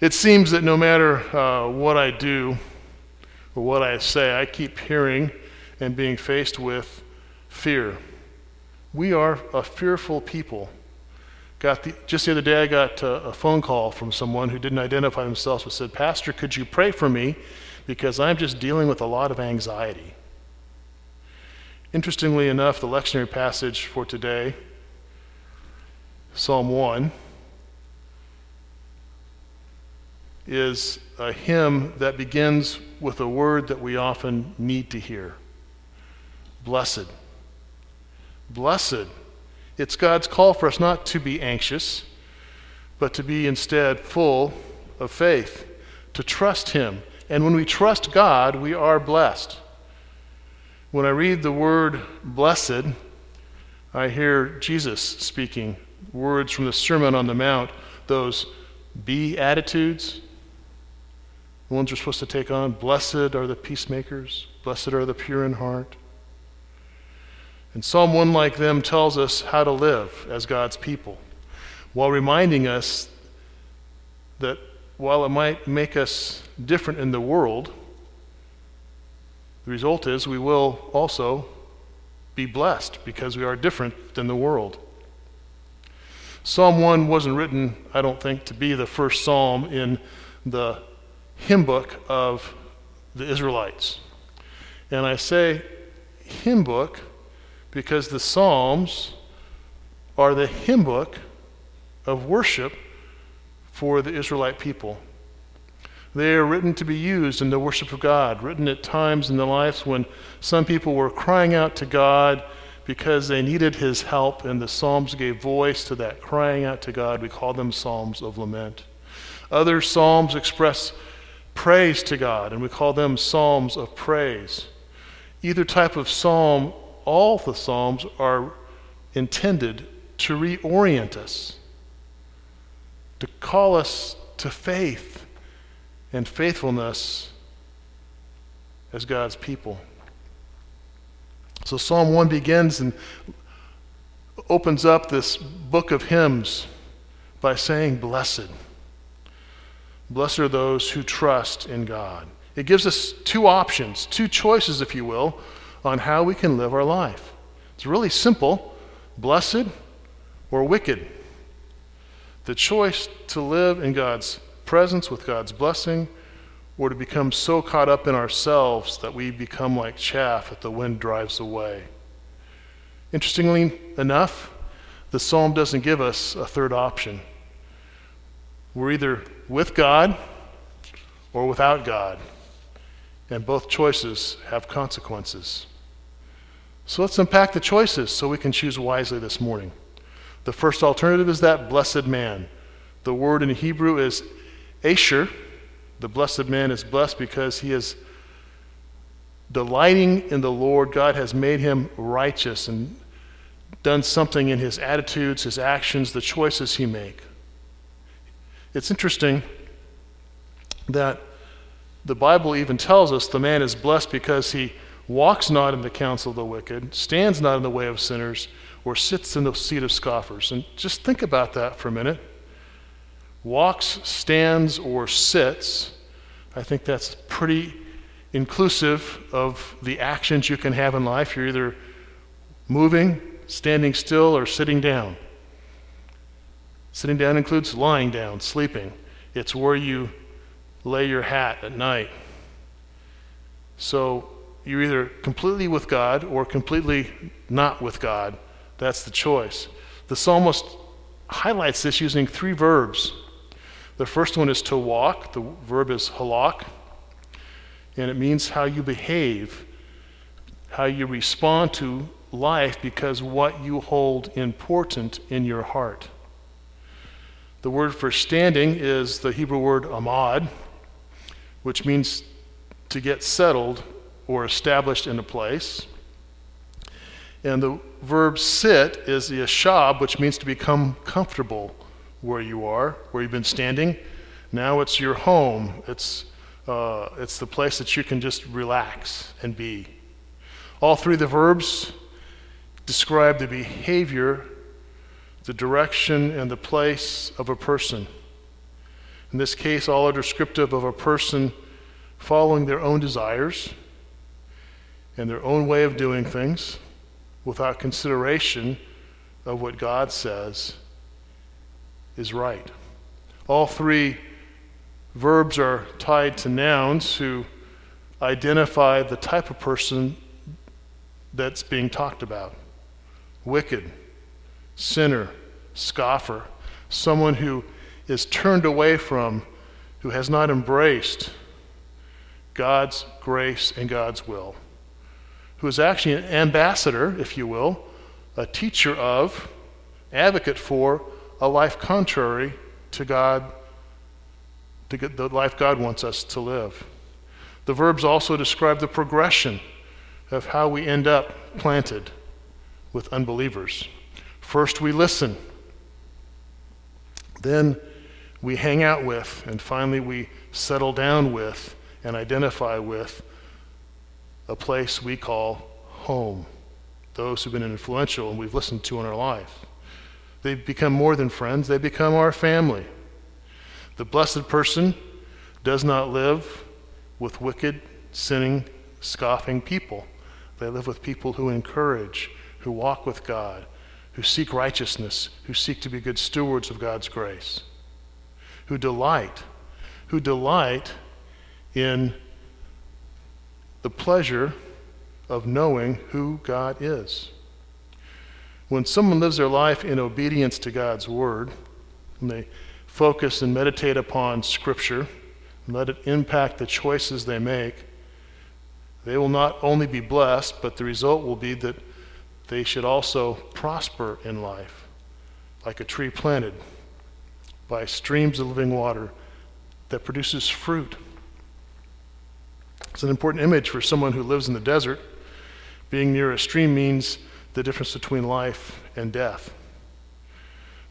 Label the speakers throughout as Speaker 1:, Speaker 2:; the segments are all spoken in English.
Speaker 1: It seems that no matter uh, what I do or what I say, I keep hearing and being faced with fear. We are a fearful people. Got the, just the other day, I got a, a phone call from someone who didn't identify themselves but said, Pastor, could you pray for me? Because I'm just dealing with a lot of anxiety. Interestingly enough, the lectionary passage for today, Psalm 1, is a hymn that begins with a word that we often need to hear Blessed. Blessed it's God's call for us not to be anxious, but to be instead full of faith, to trust Him. And when we trust God, we are blessed. When I read the word blessed, I hear Jesus speaking words from the Sermon on the Mount, those Beatitudes, the ones we're supposed to take on. Blessed are the peacemakers, blessed are the pure in heart. And Psalm 1, like them, tells us how to live as God's people while reminding us that while it might make us different in the world, the result is we will also be blessed because we are different than the world. Psalm 1 wasn't written, I don't think, to be the first psalm in the hymn book of the Israelites. And I say hymn book because the Psalms are the hymn book of worship for the Israelite people. They are written to be used in the worship of God, written at times in the lives when some people were crying out to God because they needed His help, and the Psalms gave voice to that crying out to God. We call them Psalms of lament. Other Psalms express praise to God, and we call them Psalms of praise. Either type of psalm all the Psalms are intended to reorient us, to call us to faith and faithfulness as God's people. So Psalm 1 begins and opens up this book of hymns by saying, Blessed. Blessed are those who trust in God. It gives us two options, two choices, if you will, on how we can live our life. It's really simple blessed or wicked. The choice to live in God's presence with God's blessing or to become so caught up in ourselves that we become like chaff that the wind drives away. Interestingly enough, the psalm doesn't give us a third option. We're either with God or without God, and both choices have consequences. So let's unpack the choices so we can choose wisely this morning. The first alternative is that blessed man. The word in Hebrew is Asher. The blessed man is blessed because he is delighting in the Lord. God has made him righteous and done something in his attitudes, his actions, the choices he makes. It's interesting that the Bible even tells us the man is blessed because he walks not in the counsel of the wicked, stands not in the way of sinners, or sits in the seat of scoffers. And just think about that for a minute. Walks, stands, or sits. I think that's pretty inclusive of the actions you can have in life. You're either moving, standing still, or sitting down. Sitting down includes lying down, sleeping. It's where you lay your hat at night. So you're either completely with God or completely not with God. That's the choice. The psalmist highlights this using three verbs. The first one is to walk, the verb is halak, and it means how you behave, how you respond to life because what you hold important in your heart. The word for standing is the Hebrew word amad, which means to get settled or established in a place. And the verb sit is the ashab, which means to become comfortable where you are, where you've been standing. Now it's your home. It's, uh, it's the place that you can just relax and be. All three of the verbs describe the behavior, the direction, and the place of a person. In this case, all are descriptive of a person following their own desires and their own way of doing things without consideration of what God says is right. All three verbs are tied to nouns who identify the type of person that's being talked about wicked, sinner, scoffer, someone who is turned away from, who has not embraced God's grace and God's will, who is actually an ambassador, if you will, a teacher of, advocate for a life contrary to God, to the life God wants us to live. The verbs also describe the progression of how we end up planted with unbelievers. First, we listen. Then, we hang out with. And finally, we settle down with and identify with a place we call home. Those who've been influential and we've listened to in our life. They become more than friends, they become our family. The blessed person does not live with wicked, sinning, scoffing people. They live with people who encourage, who walk with God, who seek righteousness, who seek to be good stewards of God's grace, who delight, who delight in the pleasure of knowing who God is. When someone lives their life in obedience to God's word, and they focus and meditate upon Scripture, and let it impact the choices they make, they will not only be blessed, but the result will be that they should also prosper in life, like a tree planted by streams of living water that produces fruit. It's an important image for someone who lives in the desert. Being near a stream means the difference between life and death.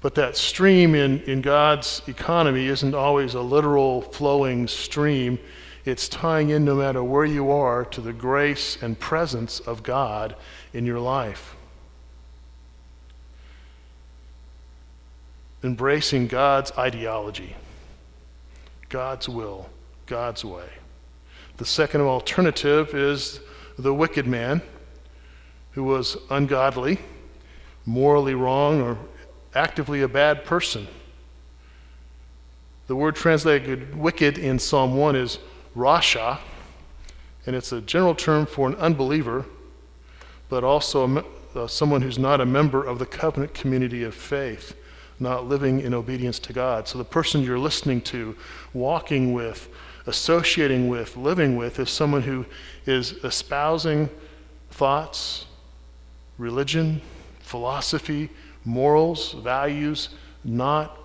Speaker 1: But that stream in, in God's economy isn't always a literal flowing stream. It's tying in, no matter where you are, to the grace and presence of God in your life. Embracing God's ideology, God's will, God's way. The second alternative is the wicked man who was ungodly, morally wrong, or actively a bad person. The word translated wicked in Psalm 1 is rasha, and it's a general term for an unbeliever, but also uh, someone who's not a member of the covenant community of faith, not living in obedience to God. So the person you're listening to, walking with, associating with, living with, is someone who is espousing thoughts, religion, philosophy, morals, values, not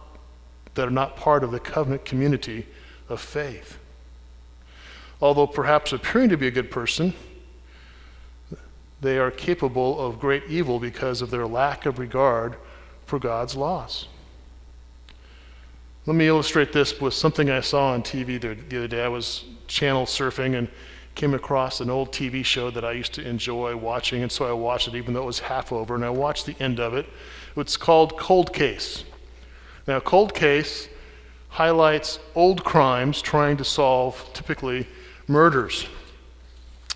Speaker 1: that are not part of the covenant community of faith. Although perhaps appearing to be a good person, they are capable of great evil because of their lack of regard for God's laws. Let me illustrate this with something I saw on TV the, other day. I was channel surfing and came across an old TV show that I used to enjoy watching, and so I watched it even though it was half over, and I watched the end of it. It's called Cold Case. Now, Cold Case highlights old crimes trying to solve typically murders.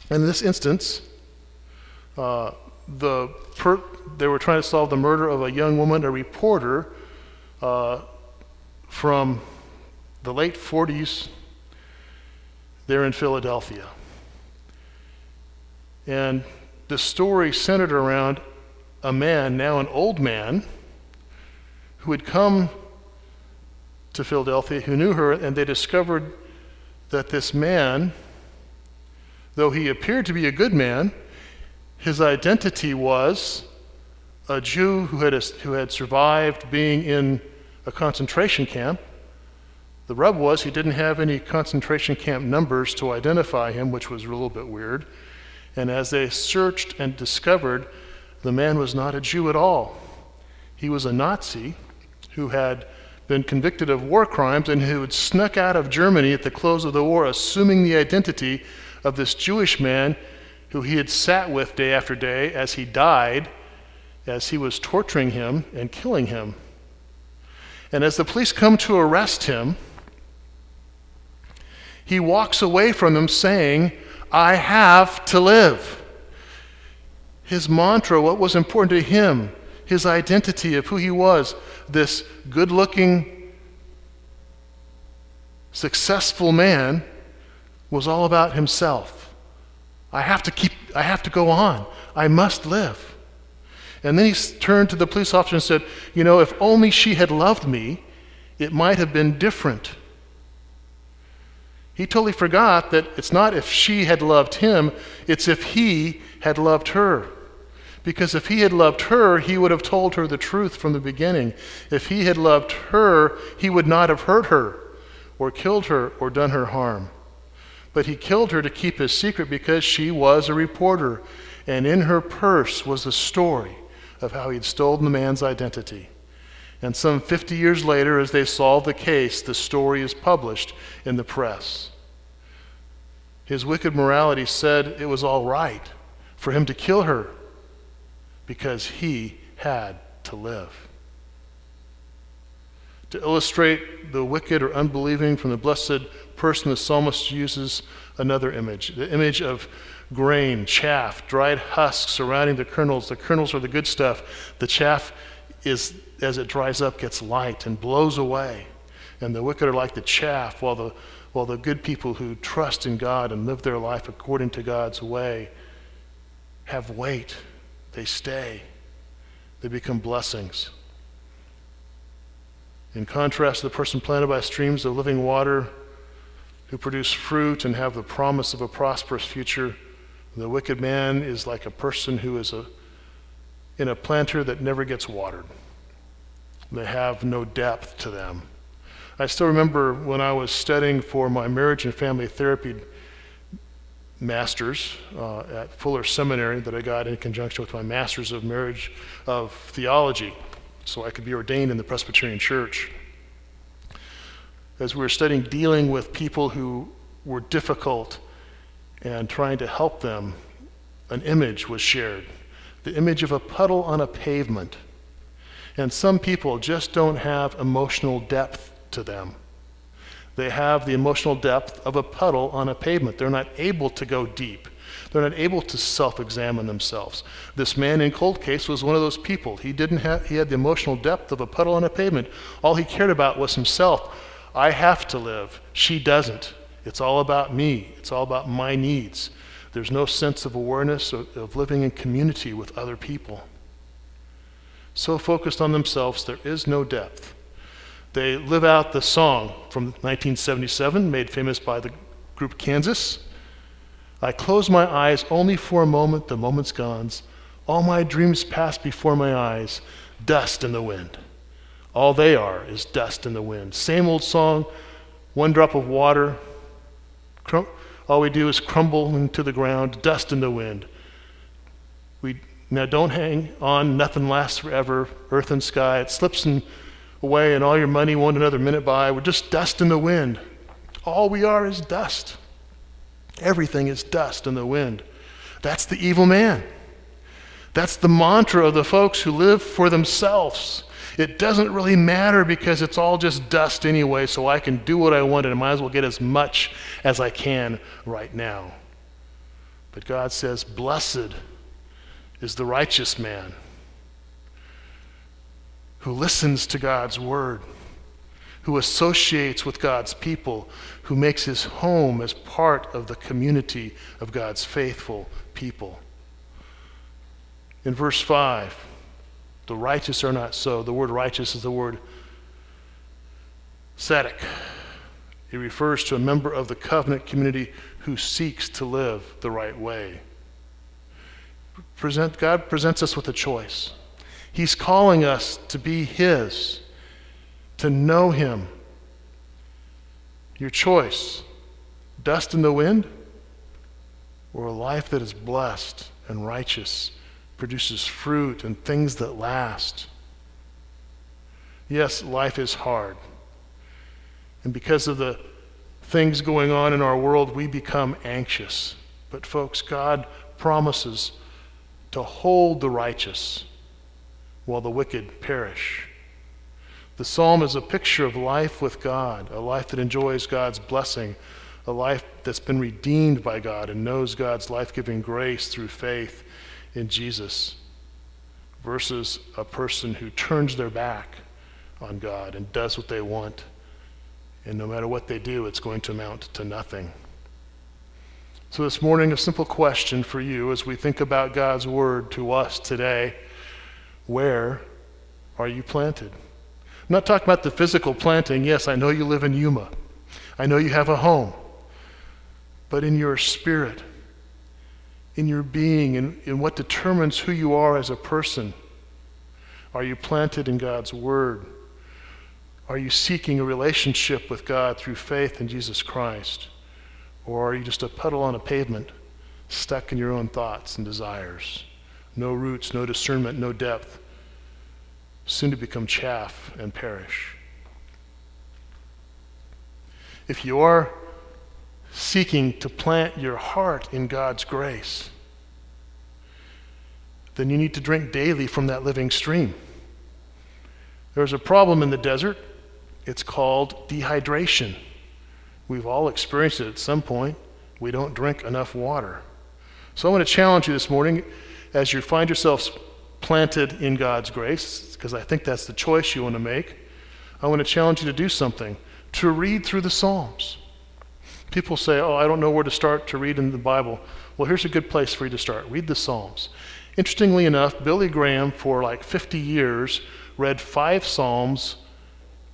Speaker 1: In this instance, uh, the per- they were trying to solve the murder of a young woman, a reporter uh, from the late 40s there in Philadelphia. And the story centered around a man, now an old man, who had come to Philadelphia, who knew her, and they discovered that this man, though he appeared to be a good man, his identity was a Jew who had, who had survived being in a concentration camp. The rub was he didn't have any concentration camp numbers to identify him, which was a little bit weird. And as they searched and discovered, the man was not a Jew at all. He was a Nazi who had been convicted of war crimes and who had snuck out of Germany at the close of the war, assuming the identity of this Jewish man who he had sat with day after day as he died, as he was torturing him and killing him. And as the police come to arrest him, He walks away from them saying, I have to live. His mantra, what was important to him, his identity of who he was, this good looking, successful man, was all about himself. I have to keep, I have to go on. I must live. And then he turned to the police officer and said, You know, if only she had loved me, it might have been different. He totally forgot that it's not if she had loved him, it's if he had loved her. Because if he had loved her, he would have told her the truth from the beginning. If he had loved her, he would not have hurt her, or killed her, or done her harm. But he killed her to keep his secret because she was a reporter, and in her purse was the story of how he'd stolen the man's identity. And some 50 years later, as they solve the case, the story is published in the press. His wicked morality said it was all right for him to kill her because he had to live. To illustrate the wicked or unbelieving from the blessed person, the psalmist uses another image the image of grain, chaff, dried husks surrounding the kernels. The kernels are the good stuff. The chaff is as it dries up, gets light and blows away. And the wicked are like the chaff, while the, while the good people who trust in God and live their life according to God's way have weight. They stay, they become blessings. In contrast to the person planted by streams of living water, who produce fruit and have the promise of a prosperous future, the wicked man is like a person who is a, in a planter that never gets watered. They have no depth to them. I still remember when I was studying for my marriage and family therapy master's uh, at Fuller Seminary that I got in conjunction with my master's of marriage of theology, so I could be ordained in the Presbyterian Church. As we were studying dealing with people who were difficult and trying to help them, an image was shared the image of a puddle on a pavement. And some people just don't have emotional depth to them. They have the emotional depth of a puddle on a pavement. They're not able to go deep. They're not able to self examine themselves. This man in Cold Case was one of those people. He, didn't have, he had the emotional depth of a puddle on a pavement. All he cared about was himself. I have to live. She doesn't. It's all about me, it's all about my needs. There's no sense of awareness of, of living in community with other people so focused on themselves, there is no depth. They live out the song from 1977, made famous by the group Kansas. I close my eyes only for a moment, the moment's gone. All my dreams pass before my eyes, dust in the wind. All they are is dust in the wind. Same old song, one drop of water. All we do is crumble into the ground, dust in the wind. We now, don't hang on. Nothing lasts forever. Earth and sky. It slips away, and all your money won't another minute by. We're just dust in the wind. All we are is dust. Everything is dust in the wind. That's the evil man. That's the mantra of the folks who live for themselves. It doesn't really matter because it's all just dust anyway, so I can do what I want and I might as well get as much as I can right now. But God says, Blessed is the righteous man who listens to God's word, who associates with God's people, who makes his home as part of the community of God's faithful people. In verse 5, the righteous are not so. The word righteous is the word tzedek. It refers to a member of the covenant community who seeks to live the right way present, God presents us with a choice. He's calling us to be His, to know Him. Your choice dust in the wind, or a life that is blessed and righteous, produces fruit and things that last. Yes, life is hard. And because of the things going on in our world, we become anxious. But, folks, God promises to hold the righteous while the wicked perish. The psalm is a picture of life with God, a life that enjoys God's blessing, a life that's been redeemed by God and knows God's life giving grace through faith in Jesus, versus a person who turns their back on God and does what they want. And no matter what they do, it's going to amount to nothing. So, this morning, a simple question for you as we think about God's word to us today where are you planted? I'm not talking about the physical planting. Yes, I know you live in Yuma, I know you have a home. But in your spirit, in your being, in, in what determines who you are as a person, are you planted in God's word? Are you seeking a relationship with God through faith in Jesus Christ? Or are you just a puddle on a pavement, stuck in your own thoughts and desires? No roots, no discernment, no depth, soon to become chaff and perish. If you are seeking to plant your heart in God's grace, then you need to drink daily from that living stream. There's a problem in the desert. It's called dehydration. We've all experienced it at some point. We don't drink enough water. So I want to challenge you this morning as you find yourselves planted in God's grace, because I think that's the choice you want to make. I want to challenge you to do something to read through the Psalms. People say, Oh, I don't know where to start to read in the Bible. Well, here's a good place for you to start read the Psalms. Interestingly enough, Billy Graham, for like 50 years, read five Psalms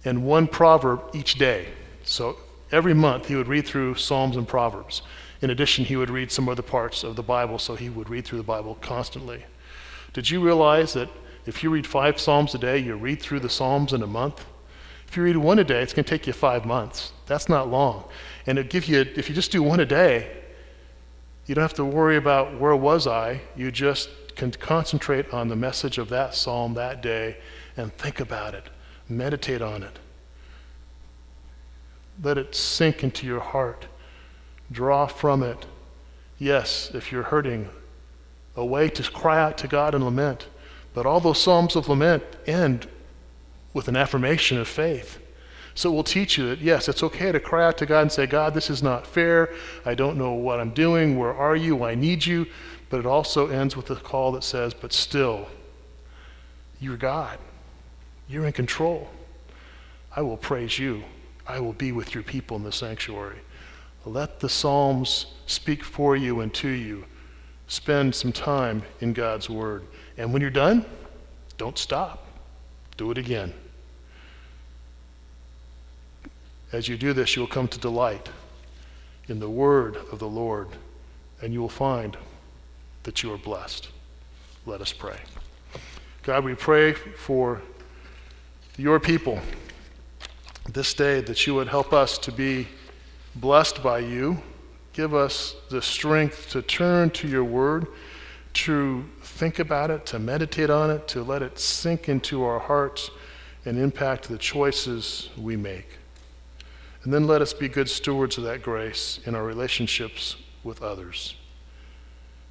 Speaker 1: and one proverb each day. So every month he would read through Psalms and Proverbs. In addition, he would read some other parts of the Bible, so he would read through the Bible constantly. Did you realize that if you read five Psalms a day, you read through the Psalms in a month? If you read one a day, it's going to take you five months. That's not long. And it give you, if you just do one a day, you don't have to worry about where was I. You just can concentrate on the message of that psalm that day and think about it, meditate on it. Let it sink into your heart. Draw from it. Yes, if you're hurting, a way to cry out to God and lament. But all those psalms of lament end with an affirmation of faith. So it will teach you that, yes, it's okay to cry out to God and say, God, this is not fair. I don't know what I'm doing. Where are you? I need you. But it also ends with a call that says, but still, you're God. You're in control. I will praise you. I will be with your people in the sanctuary. Let the Psalms speak for you and to you. Spend some time in God's Word. And when you're done, don't stop. Do it again. As you do this, you will come to delight in the Word of the Lord, and you will find that you are blessed. Let us pray. God, we pray for your people this day that you would help us to be blessed by you. Give us the strength to turn to your word, to think about it, to meditate on it, to let it sink into our hearts and impact the choices we make. And then let us be good stewards of that grace in our relationships with others.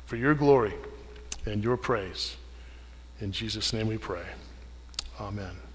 Speaker 1: For your glory and your praise. In Jesus' name we pray. Amen.